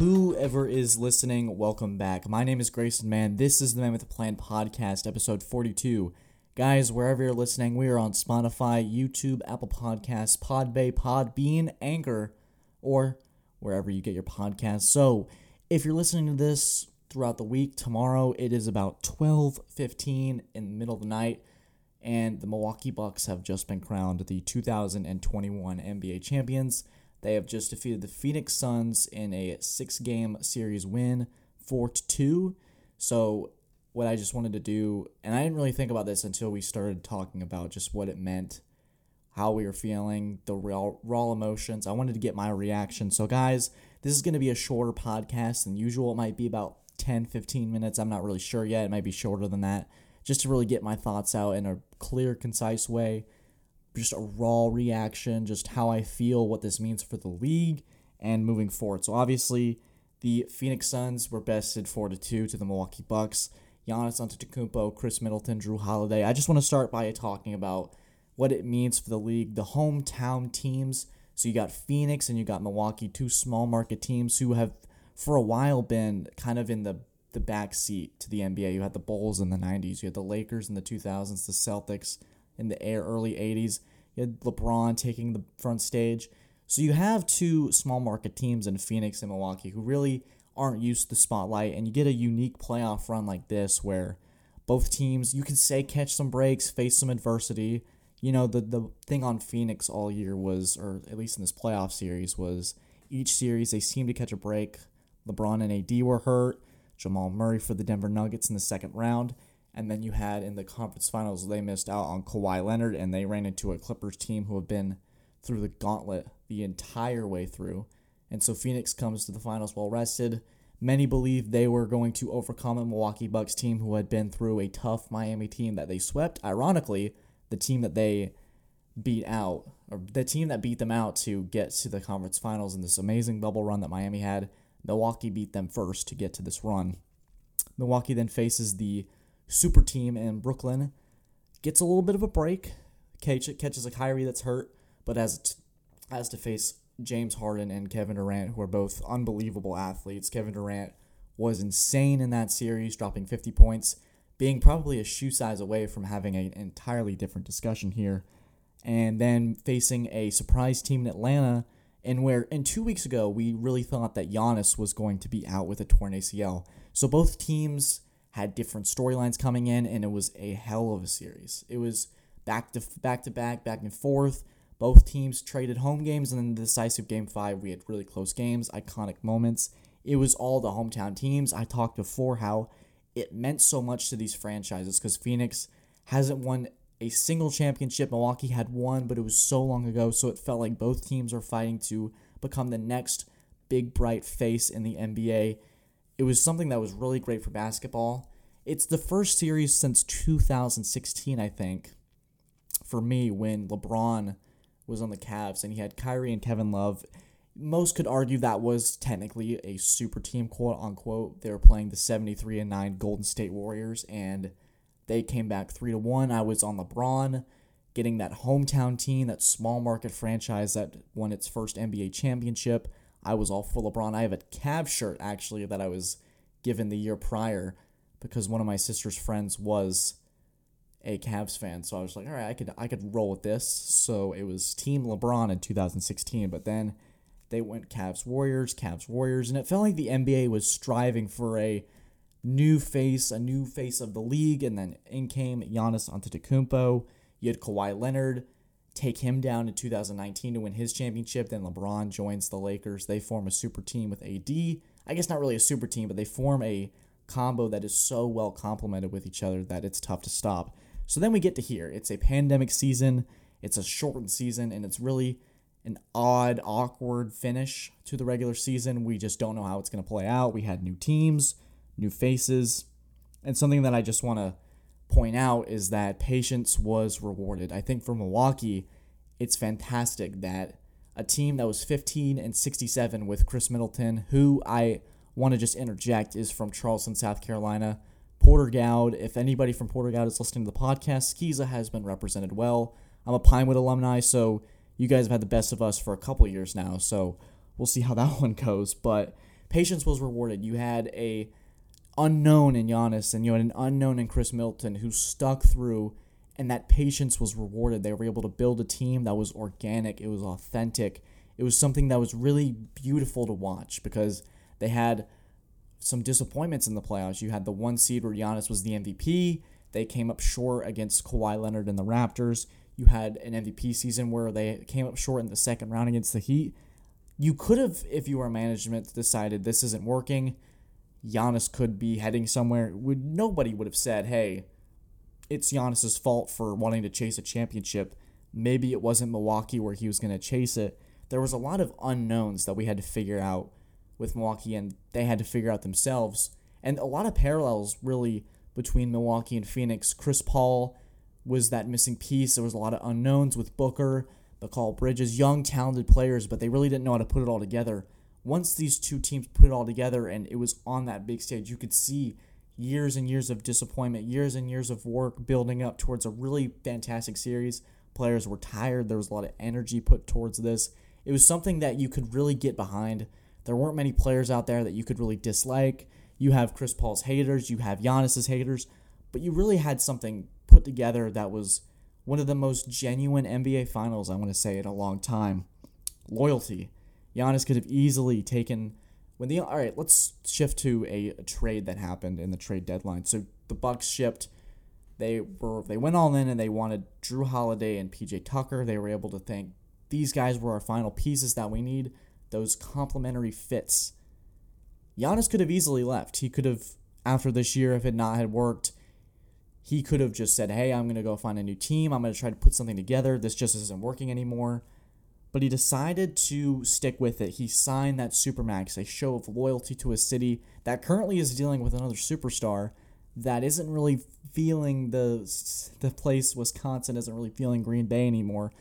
Whoever is listening, welcome back. My name is Grayson Mann. This is the Man with a Plan podcast, episode 42. Guys, wherever you're listening, we are on Spotify, YouTube, Apple Podcasts, Podbay, Podbean, Anchor, or wherever you get your podcasts. So, if you're listening to this throughout the week, tomorrow it is about 12:15 in the middle of the night and the Milwaukee Bucks have just been crowned the 2021 NBA champions. They have just defeated the Phoenix Suns in a six-game series win, four to two. So, what I just wanted to do, and I didn't really think about this until we started talking about just what it meant, how we were feeling, the raw, raw emotions. I wanted to get my reaction. So, guys, this is going to be a shorter podcast than usual. It might be about 10, 15 minutes. I'm not really sure yet. It might be shorter than that, just to really get my thoughts out in a clear, concise way just a raw reaction, just how I feel, what this means for the league, and moving forward. So obviously, the Phoenix Suns were bested four to two to the Milwaukee Bucks. Giannis Antetokounmpo, Khris Middleton, Jrue Holiday. I just want to start by talking about what it means for the league, the hometown teams. So you got Phoenix and you got Milwaukee, two small market teams who have for a while been kind of in the the back seat to the NBA. You had the Bulls in the 90s, you had the Lakers in the 2000s, the Celtics in the early 80s. You had LeBron taking the front stage. So you have two small market teams in Phoenix and Milwaukee who really aren't used to the spotlight, and you get a unique playoff run like this where both teams, you can say, catch some breaks, face some adversity. You know, the, the thing on Phoenix all year was, or at least in this playoff series, was each series they seemed to catch a break. LeBron and AD were hurt. Jamal Murray for the Denver Nuggets in the second round. And then you had in the conference finals, they missed out on Kawhi Leonard and they ran into a Clippers team who have been through the gauntlet the entire way through. And so Phoenix comes to the finals well rested. Many believe they were going to overcome a Milwaukee Bucks team who had been through a tough Miami team that they swept. Ironically, the team that they beat out, or the team that beat them out to get to the conference finals in this amazing bubble run that Miami had, Milwaukee beat them first to get to this run. Milwaukee then faces the super team in Brooklyn, gets a little bit of a break, catches a Kyrie that's hurt, but has has to face James Harden and Kevin Durant, who are both unbelievable athletes. Kevin Durant was insane in that series, dropping 50 points, being probably a shoe size away from having an entirely different discussion here. And then facing a surprise team in Atlanta, and where in two weeks ago we really thought that Giannis was going to be out with a torn ACL. So both teams had different storylines coming in, and it was a hell of a series. It was back to back to back, back and forth. Both teams traded home games, and then the decisive game five, we had really close games, iconic moments. It was all the hometown teams. I talked before how it meant so much to these franchises because Phoenix hasn't won a single championship. Milwaukee had one, but it was so long ago, so it felt like both teams are fighting to become the next big bright face in the NBA. It was something that was really great for basketball. It's the first series since 2016, I think, for me, when LeBron was on the Cavs and he had Kyrie and Kevin Love. Most could argue that was technically a super team, quote unquote. They were playing the 73 and 9 Golden State Warriors, and they came back 3 to 1. I was on LeBron getting that hometown team, that small market franchise that won its first NBA championship. I was all for LeBron. I have a Cavs shirt actually that I was given the year prior because one of my sister's friends was a Cavs fan. So I was like, all right, I could I could roll with this. So it was Team LeBron in 2016, but then they went Cavs Warriors, Cavs Warriors, and it felt like the NBA was striving for a new face, a new face of the league, and then in came Giannis Antetokounmpo. You had Kawhi Leonard take him down in 2019 to win his championship. Then LeBron joins the Lakers. They form a super team with AD. I guess not really a super team, but they form a combo that is so well complemented with each other that it's tough to stop. So then we get to here. It's a pandemic season, it's a shortened season, and it's really an odd, awkward finish to the regular season. We just don't know how it's going to play out. We had new teams, new faces, and something that I just want to point out is that patience was rewarded. I think for Milwaukee, it's fantastic that a team that was 15 and 67 with Khris Middleton, who I want to just interject is from Charleston, South Carolina. Porter Gaud, if anybody from Porter Gaud is listening to the podcast, Skiza has been represented well. I'm a Pinewood alumni, so you guys have had the best of us for a couple years now, so we'll see how that one goes. But patience was rewarded. You had a unknown in Giannis and you had an unknown in Chris Milton who stuck through and that patience was rewarded. They were able to build a team that was organic, it was authentic. It was something that was really beautiful to watch because they had some disappointments in the playoffs. You had the one seed where Giannis was the MVP. They came up short against Kawhi Leonard and the Raptors. You had an MVP season where they came up short in the second round against the Heat. You could have, if you were management, decided this isn't working. Giannis could be heading somewhere. Would nobody would have said, "Hey, it's Giannis's fault for wanting to chase a championship." Maybe it wasn't Milwaukee where he was going to chase it. There was a lot of unknowns that we had to figure out with Milwaukee, and they had to figure out themselves. And a lot of parallels, really, between Milwaukee and Phoenix. Chris Paul was that missing piece. There was a lot of unknowns with Booker, Mikal Bridges, young, talented players, but they really didn't know how to put it all together once these two teams put it all together and it was on that big stage, you could see years and years of disappointment, years and years of work building up towards a really fantastic series. Players were tired. There was a lot of energy put towards this. It was something that you could really get behind. There weren't many players out there that you could really dislike. You have Chris Paul's haters, you have Giannis's haters, but you really had something put together that was one of the most genuine NBA finals, I want to say, in a long time. Loyalty Giannis could have easily taken when the all right. Let's shift to a, a trade that happened in the trade deadline. So the Bucks shipped. They were they went all in and they wanted Jrue Holiday and PJ Tucker. They were able to think these guys were our final pieces that we need. Those complementary fits. Giannis could have easily left. He could have after this year if it not had worked. He could have just said, "Hey, I'm going to go find a new team. I'm going to try to put something together. This just isn't working anymore." But he decided to stick with it. He signed that Supermax, a show of loyalty to a city that currently is dealing with another superstar that isn't really feeling the the place Wisconsin isn't really feeling Green Bay anymore.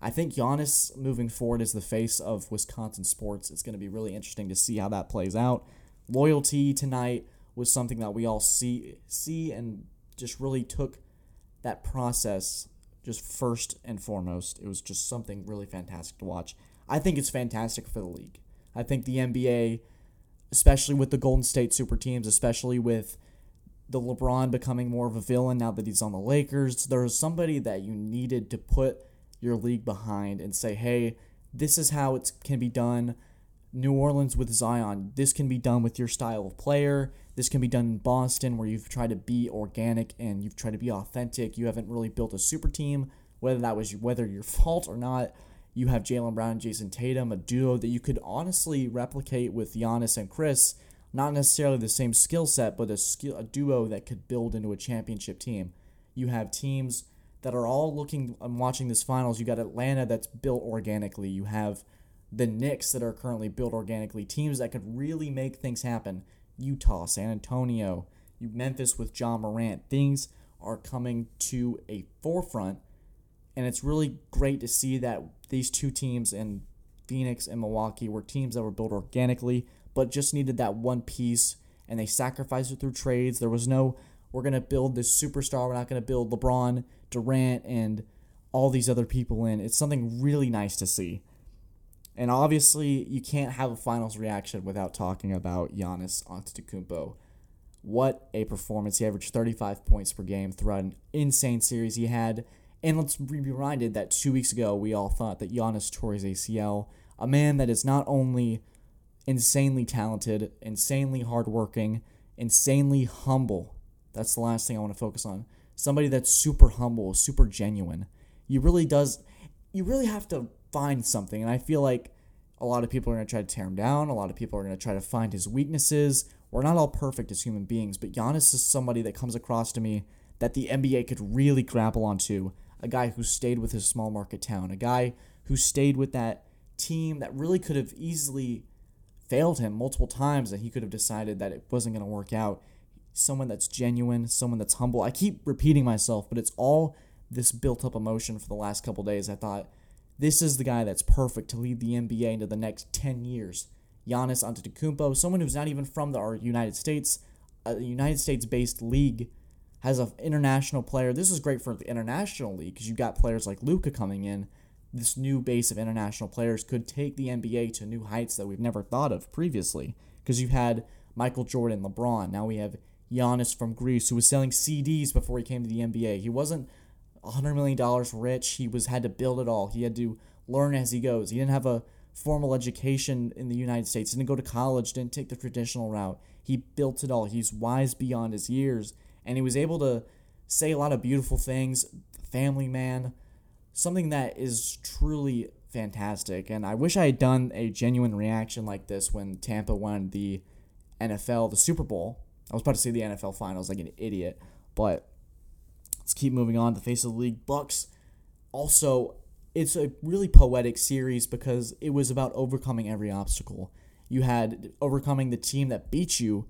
I think Giannis moving forward is the face of Wisconsin sports. It's going to be really interesting to see how that plays out. Loyalty tonight was something that we all see see and just really took that process just first and foremost. It was just something really fantastic to watch. I think it's fantastic for the league. I think the NBA, especially with the Golden State super teams, especially with the LeBron becoming more of a villain now that he's on the Lakers, there was somebody that you needed to put your league behind and say, hey, this is how it can be done. New Orleans with Zion, this can be done with your style of player. This can be done in Boston where you've tried to be organic and you've tried to be authentic. You haven't really built a super team, whether that was whether your fault or not. You have Jaylen Brown and Jayson Tatum, a duo that you could honestly replicate with Giannis and Chris. Not necessarily the same skill set, but a skill a duo that could build into a championship team. You have teams that are all looking and watching this finals. You got Atlanta that's built organically. You have the Knicks that are currently built organically, teams that could really make things happen. Utah, San Antonio, Memphis with Ja Morant. Things are coming to a forefront, and it's really great to see that these two teams in Phoenix and Milwaukee were teams that were built organically, but just needed that one piece, and they sacrificed it through trades. There was no, we're going to build this superstar, we're not going to build LeBron, Durant, and all these other people in. It's something really nice to see. And obviously, you can't have a finals reaction without talking about Giannis Antetokounmpo. What a performance! He averaged 35 points per game throughout an insane series he had. And let's be reminded that two weeks ago we all thought that Giannis tore his ACL. A man that is not only insanely talented, insanely hardworking, insanely humble. That's the last thing I want to focus on. Somebody that's super humble, super genuine. You really does. You really have to find something. And I feel like a lot of people are going to try to tear him down. A lot of people are going to try to find his weaknesses. We're not all perfect as human beings, but Giannis is somebody that comes across to me that the NBA could really grapple onto. A guy who stayed with his small market town, a guy who stayed with that team that really could have easily failed him multiple times and he could have decided that it wasn't going to work out. Someone that's genuine, someone that's humble. I keep repeating myself, but it's all this built up emotion for the last couple days. I thought this is the guy that's perfect to lead the NBA into the next 10 years. Giannis Antetokounmpo, someone who's not even from the, United States, a United States-based league, has an international player. This is great for the international league because you've got players like Luka coming in. This new base of international players could take the NBA to new heights that we've never thought of previously. because you had Michael Jordan, LeBron. Now we have Giannis from Greece, who was selling CDs before he came to the NBA. He wasn't $100 million rich. He was had to build it all. He had to learn as he goes. He didn't have a formal education in the United States, didn't go to college, didn't take the traditional route. He built it all. He's wise beyond his years, and he was able to say a lot of beautiful things. Family man, something that is truly fantastic. And I wish I had done a genuine reaction like this when Tampa won the NFL, the Super Bowl. I was about to say the NFL Finals like an idiot, but let's keep moving on. The face of the league, Bucks. Also, it's a really poetic series because it was about overcoming every obstacle. You had overcoming the team that beat you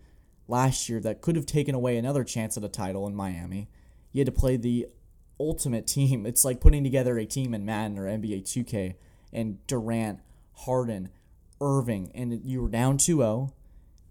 last year that could have taken away another chance at a title in Miami. You had to play the ultimate team. It's like putting together a team in Madden or NBA 2K and Durant, Harden, Irving, and you were down 2 0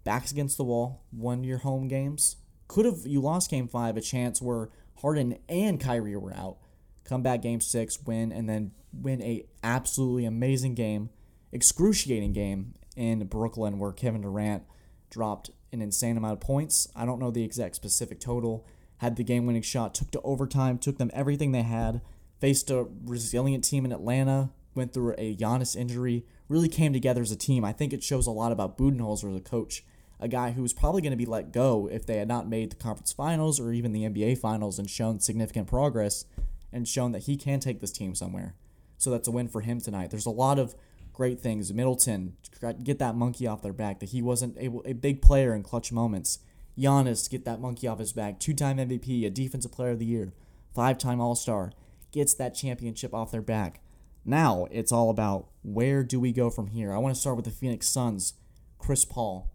backs against the wall, won your home games. Could have you lost game five, a chance where Harden and Kyrie were out. Come back game six, win, and then win a absolutely amazing game, excruciating game in Brooklyn where Kevin Durant dropped an insane amount of points. I don't know the exact specific total. Had the game winning shot, took to overtime, took them everything they had, faced a resilient team in Atlanta, went through a Giannis injury, really came together as a team. I think it shows a lot about Budenholzer as a coach a guy who was probably going to be let go if they had not made the conference finals or even the NBA finals and shown significant progress and shown that he can take this team somewhere. So that's a win for him tonight. There's a lot of great things. Middleton, get that monkey off their back, that he wasn't able, a big player in clutch moments. Giannis, get that monkey off his back. Two time MVP, a defensive player of the year, five time All Star, gets that championship off their back. Now it's all about where do we go from here? I want to start with the Phoenix Suns. Chris Paul,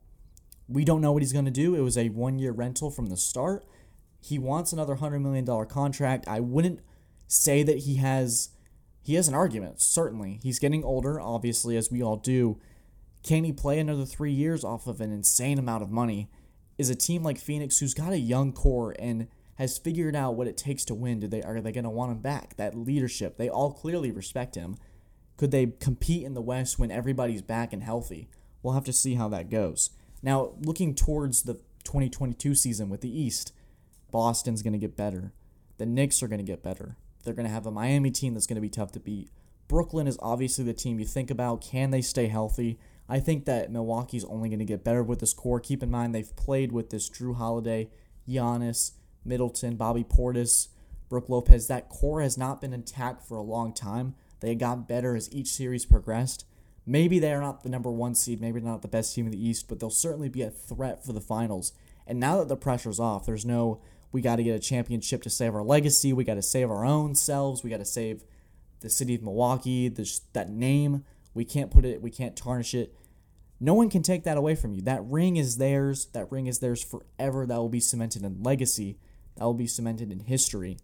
we don't know what he's going to do. It was a one year rental from the start. He wants another $100 million contract. I wouldn't say that he has. He has an argument, certainly. He's getting older, obviously, as we all do. Can he play another three years off of an insane amount of money? Is a team like Phoenix, who's got a young core and has figured out what it takes to win, do they are they going to want him back? That leadership, they all clearly respect him. Could they compete in the West when everybody's back and healthy? We'll have to see how that goes. Now, looking towards the 2022 season with the East, Boston's going to get better. The Knicks are going to get better. They're going to have a Miami team that's going to be tough to beat. Brooklyn is obviously the team you think about. Can they stay healthy? I think that Milwaukee's only going to get better with this core. Keep in mind they've played with this Jrue Holiday, Giannis, Middleton, Bobby Portis, Brook Lopez. That core has not been intact for a long time. They got better as each series progressed. Maybe they are not the number one seed, maybe not the best team in the East, but they'll certainly be a threat for the finals. And now that the pressure's off, there's no we got to get a championship to save our legacy. We got to save our own selves. We got to save the city of Milwaukee. This, that name, we can't put it. We can't tarnish it. No one can take that away from you. That ring is theirs. That ring is theirs forever. That will be cemented in legacy. That will be cemented in history.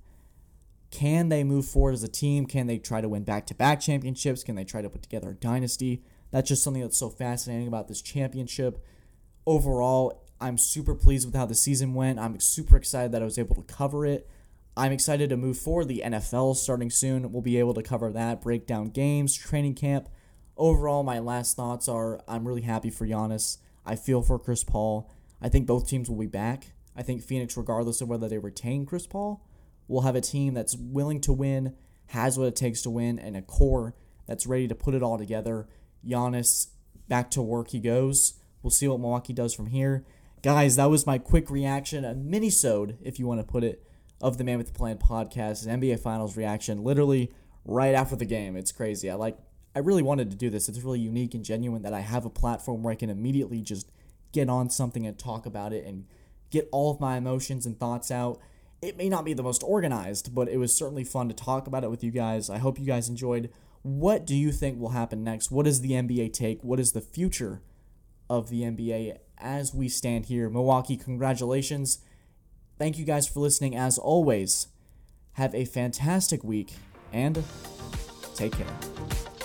Can they move forward as a team? Can they try to win back to back championships? Can they try to put together a dynasty? That's just something that's so fascinating about this championship. Overall, I'm super pleased with how the season went. I'm super excited that I was able to cover it. I'm excited to move forward. The NFL starting soon. We'll be able to cover that, break down games, training camp. Overall, my last thoughts are I'm really happy for Giannis. I feel for Chris Paul. I think both teams will be back. I think Phoenix, regardless of whether they retain Chris Paul, we'll have a team that's willing to win, has what it takes to win, and a core that's ready to put it all together. Giannis, back to work he goes. We'll see what Milwaukee does from here. Guys, that was my quick reaction, a mini-sode, if you want to put it, of the Man with the Plan podcast, NBA Finals reaction, literally right after the game. It's crazy. I like I really wanted to do this. It's really unique and genuine that I have a platform where I can immediately just get on something and talk about it and get all of my emotions and thoughts out it may not be the most organized, but it was certainly fun to talk about it with you guys. I hope you guys enjoyed. What do you think will happen next? What does the NBA take? What is the future of the NBA as we stand here? Milwaukee, congratulations. Thank you guys for listening. As always, have a fantastic week and take care.